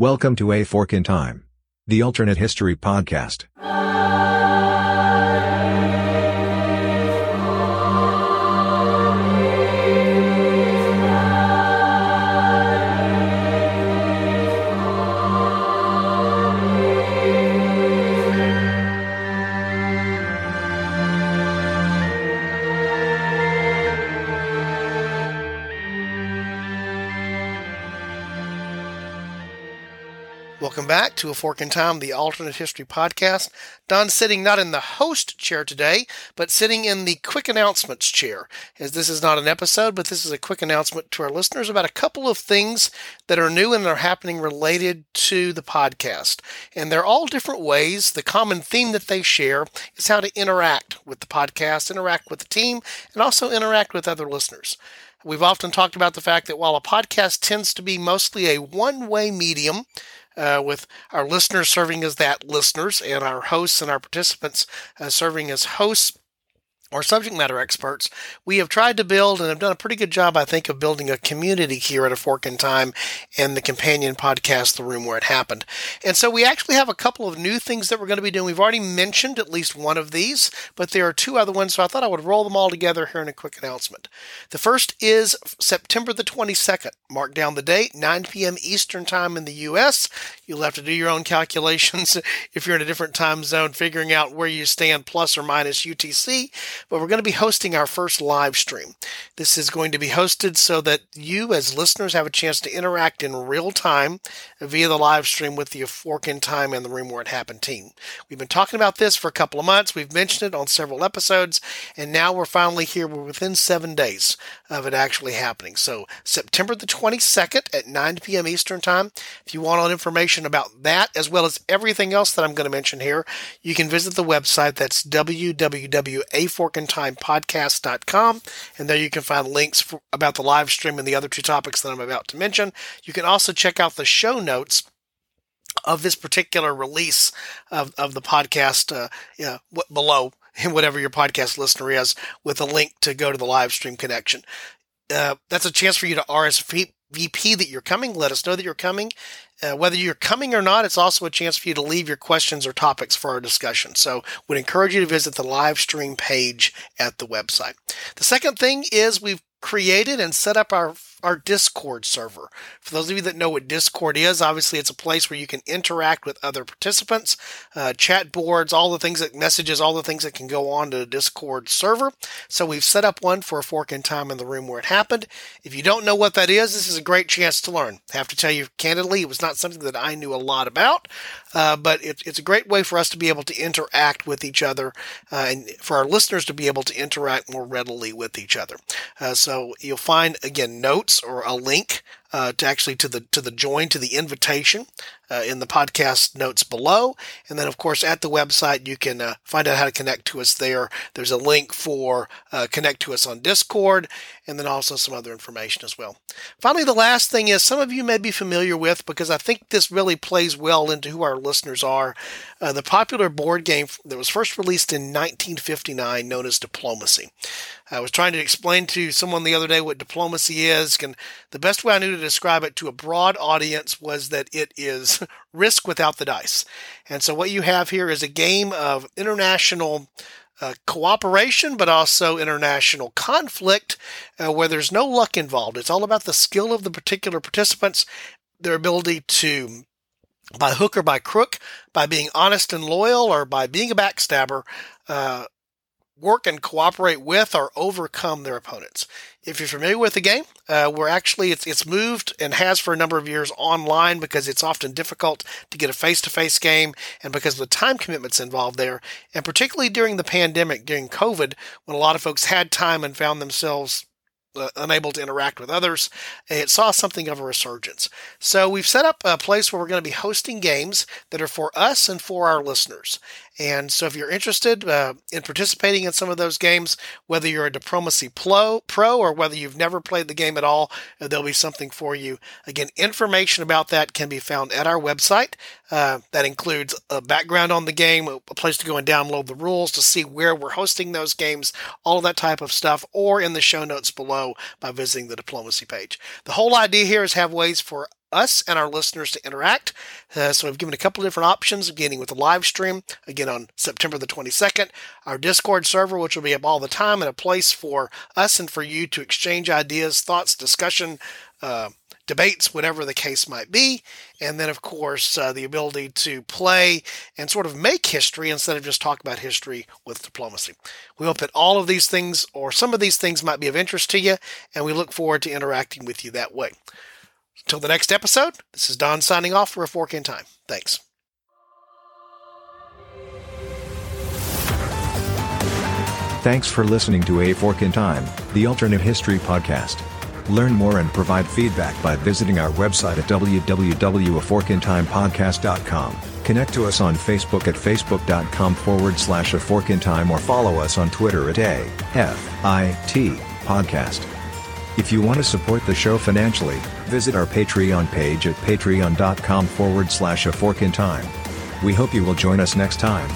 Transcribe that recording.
Welcome to A Fork in Time, the alternate history podcast. Welcome back to A Fork in Time, the alternate history podcast. Don sitting not in the host chair today, but sitting in the quick announcements chair. As this is not an episode, but this is a quick announcement to our listeners about a couple of things that are new and are happening related to the podcast. And they're all different ways. The common theme that they share is how to interact with the podcast, interact with the team, and also interact with other listeners. We've often talked about the fact that while a podcast tends to be mostly a one way medium, uh, with our listeners serving as that listeners and our hosts and our participants uh, serving as hosts or subject matter experts, we have tried to build and have done a pretty good job, I think, of building a community here at A Fork in Time and the companion podcast, The Room Where It Happened. And so we actually have a couple of new things that we're going to be doing. We've already mentioned at least one of these, but there are two other ones, so I thought I would roll them all together here in a quick announcement. The first is September the 22nd. Mark down the date, 9 p.m. Eastern Time in the U.S. You'll have to do your own calculations if you're in a different time zone, figuring out where you stand plus or minus UTC but we're going to be hosting our first live stream. This is going to be hosted so that you, as listeners, have a chance to interact in real time via the live stream with the Fork in Time and the Room Where It Happened team. We've been talking about this for a couple of months. We've mentioned it on several episodes, and now we're finally here. We're within seven days of it actually happening. So, September the 22nd at 9 p.m. Eastern Time. If you want all information about that, as well as everything else that I'm going to mention here, you can visit the website. That's www.a4 porkintimepodcast.com, and there you can find links for, about the live stream and the other two topics that I'm about to mention. You can also check out the show notes of this particular release of, of the podcast uh, you know, below in whatever your podcast listener is with a link to go to the live stream connection. Uh, that's a chance for you to RSVP that you're coming. Let us know that you're coming. Uh, whether you're coming or not, it's also a chance for you to leave your questions or topics for our discussion. So, we'd encourage you to visit the live stream page at the website. The second thing is we've created and set up our our Discord server. For those of you that know what Discord is, obviously it's a place where you can interact with other participants, uh, chat boards, all the things that messages, all the things that can go on to the Discord server. So we've set up one for a fork in time in the room where it happened. If you don't know what that is, this is a great chance to learn. I have to tell you candidly, it was not something that I knew a lot about, uh, but it, it's a great way for us to be able to interact with each other uh, and for our listeners to be able to interact more readily with each other. Uh, so you'll find again notes or a link uh, to actually to the to the join to the invitation uh, in the podcast notes below, and then of course at the website you can uh, find out how to connect to us there. There's a link for uh, connect to us on Discord, and then also some other information as well. Finally, the last thing is some of you may be familiar with because I think this really plays well into who our listeners are. Uh, the popular board game that was first released in 1959, known as Diplomacy. I was trying to explain to someone the other day what diplomacy is, and the best way I knew to describe it to a broad audience was that it is risk without the dice. And so what you have here is a game of international uh, cooperation, but also international conflict uh, where there's no luck involved. It's all about the skill of the particular participants, their ability to by hook or by crook, by being honest and loyal, or by being a backstabber, uh, work and cooperate with or overcome their opponents. If you're familiar with the game, uh, we're actually it's it's moved and has for a number of years online because it's often difficult to get a face-to-face game and because of the time commitments involved there, and particularly during the pandemic, during COVID, when a lot of folks had time and found themselves uh, unable to interact with others, it saw something of a resurgence. So we've set up a place where we're going to be hosting games that are for us and for our listeners. And so, if you're interested uh, in participating in some of those games, whether you're a Diplomacy Pro, or whether you've never played the game at all, uh, there'll be something for you. Again, information about that can be found at our website. Uh, that includes a background on the game, a place to go and download the rules to see where we're hosting those games, all that type of stuff, or in the show notes below by visiting the Diplomacy page. The whole idea here is have ways for us and our listeners to interact. Uh, so we've given a couple different options, beginning with the live stream, again on September the 22nd, our Discord server, which will be up all the time, and a place for us and for you to exchange ideas, thoughts, discussion, uh, debates, whatever the case might be. And then, of course, uh, the ability to play and sort of make history instead of just talk about history with diplomacy. We hope that all of these things or some of these things might be of interest to you, and we look forward to interacting with you that way. Until the next episode, this is Don signing off for A Fork in Time. Thanks. Thanks for listening to A Fork in Time, the alternate history podcast. Learn more and provide feedback by visiting our website at www.aforkintimepodcast.com. Connect to us on Facebook at facebook.com forward slash a fork in time or follow us on Twitter at A F I T podcast. If you want to support the show financially, visit our Patreon page at patreon.com forward slash a fork in time. We hope you will join us next time.